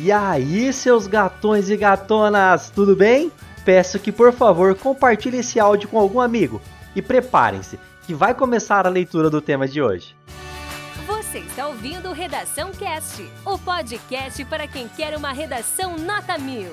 E aí, seus gatões e gatonas, tudo bem? Peço que por favor compartilhe esse áudio com algum amigo e preparem-se, que vai começar a leitura do tema de hoje. Você está ouvindo Redação Cast, o podcast para quem quer uma redação nota mil.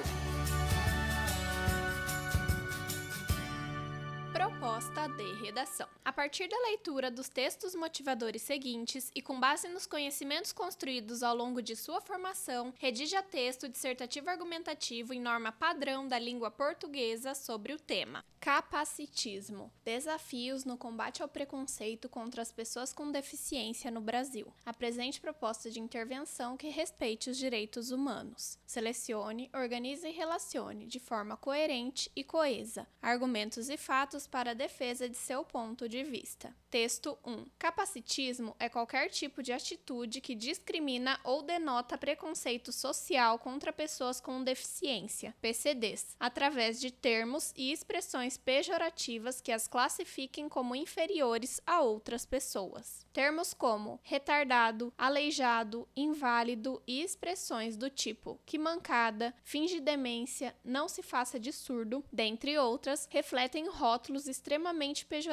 Redação. A partir da leitura dos textos motivadores seguintes e com base nos conhecimentos construídos ao longo de sua formação, redija texto dissertativo argumentativo em norma padrão da língua portuguesa sobre o tema. Capacitismo: Desafios no combate ao preconceito contra as pessoas com deficiência no Brasil. Apresente proposta de intervenção que respeite os direitos humanos. Selecione, organize e relacione de forma coerente e coesa argumentos e fatos para a defesa de seu ponto de vista. Texto 1. Capacitismo é qualquer tipo de atitude que discrimina ou denota preconceito social contra pessoas com deficiência, PCDs, através de termos e expressões pejorativas que as classifiquem como inferiores a outras pessoas. Termos como retardado, aleijado, inválido e expressões do tipo que mancada, finge demência, não se faça de surdo, dentre outras, refletem rótulos extremamente pejorativos,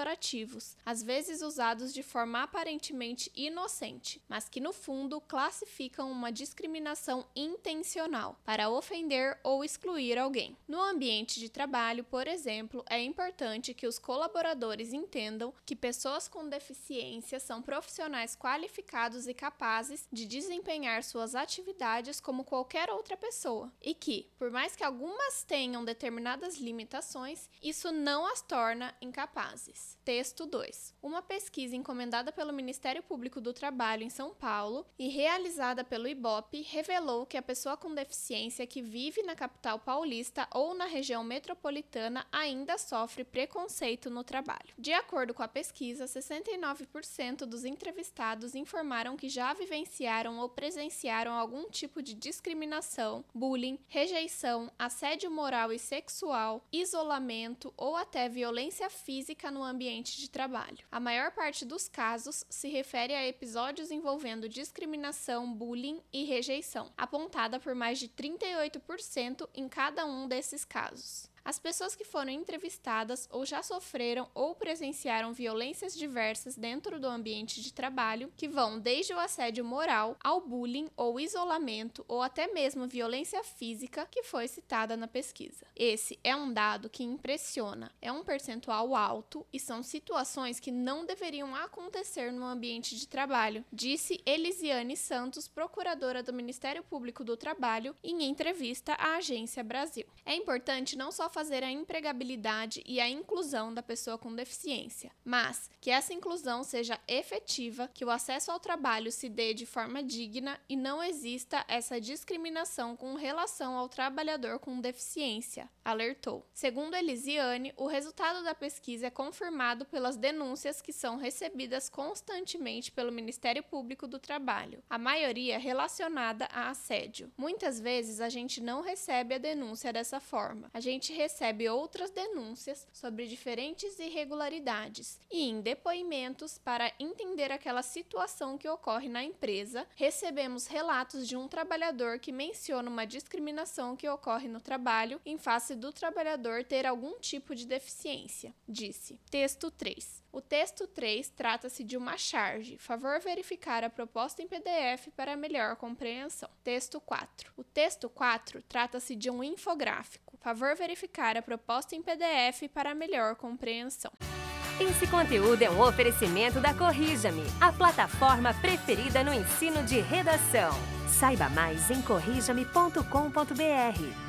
às vezes vezes usados de forma aparentemente inocente, mas que no fundo classificam uma discriminação intencional para ofender ou excluir alguém. No ambiente de trabalho, por exemplo, é importante que os colaboradores entendam que pessoas com deficiência são profissionais qualificados e capazes de desempenhar suas atividades como qualquer outra pessoa e que, por mais que algumas tenham determinadas limitações, isso não as torna incapazes. Texto 2. Uma pesquisa encomendada pelo Ministério Público do Trabalho em São Paulo e realizada pelo IBOP revelou que a pessoa com deficiência que vive na capital paulista ou na região metropolitana ainda sofre preconceito no trabalho. De acordo com a pesquisa, 69% dos entrevistados informaram que já vivenciaram ou presenciaram algum tipo de discriminação, bullying, rejeição, assédio moral e sexual, isolamento ou até violência física no ambiente de trabalho. A maior parte dos casos se refere a episódios envolvendo discriminação, bullying e rejeição, apontada por mais de 38% em cada um desses casos. As pessoas que foram entrevistadas ou já sofreram ou presenciaram violências diversas dentro do ambiente de trabalho, que vão desde o assédio moral ao bullying ou isolamento ou até mesmo violência física, que foi citada na pesquisa. Esse é um dado que impressiona, é um percentual alto e são situações que não deveriam acontecer no ambiente de trabalho, disse Elisiane Santos, procuradora do Ministério Público do Trabalho, em entrevista à Agência Brasil. É importante não só fazer a empregabilidade e a inclusão da pessoa com deficiência, mas que essa inclusão seja efetiva, que o acesso ao trabalho se dê de forma digna e não exista essa discriminação com relação ao trabalhador com deficiência, alertou. Segundo Elisiane, o resultado da pesquisa é confirmado pelas denúncias que são recebidas constantemente pelo Ministério Público do Trabalho, a maioria relacionada a assédio. Muitas vezes a gente não recebe a denúncia dessa forma. A gente recebe outras denúncias sobre diferentes irregularidades e, em depoimentos, para entender aquela situação que ocorre na empresa, recebemos relatos de um trabalhador que menciona uma discriminação que ocorre no trabalho em face do trabalhador ter algum tipo de deficiência. Disse. Texto 3. O texto 3 trata-se de uma charge. Favor verificar a proposta em PDF para melhor compreensão. Texto 4. O texto 4 trata-se de um infográfico. Favor verificar a proposta em PDF para melhor compreensão. Esse conteúdo é um oferecimento da Corrija-me, a plataforma preferida no ensino de redação. Saiba mais em corrijame.com.br.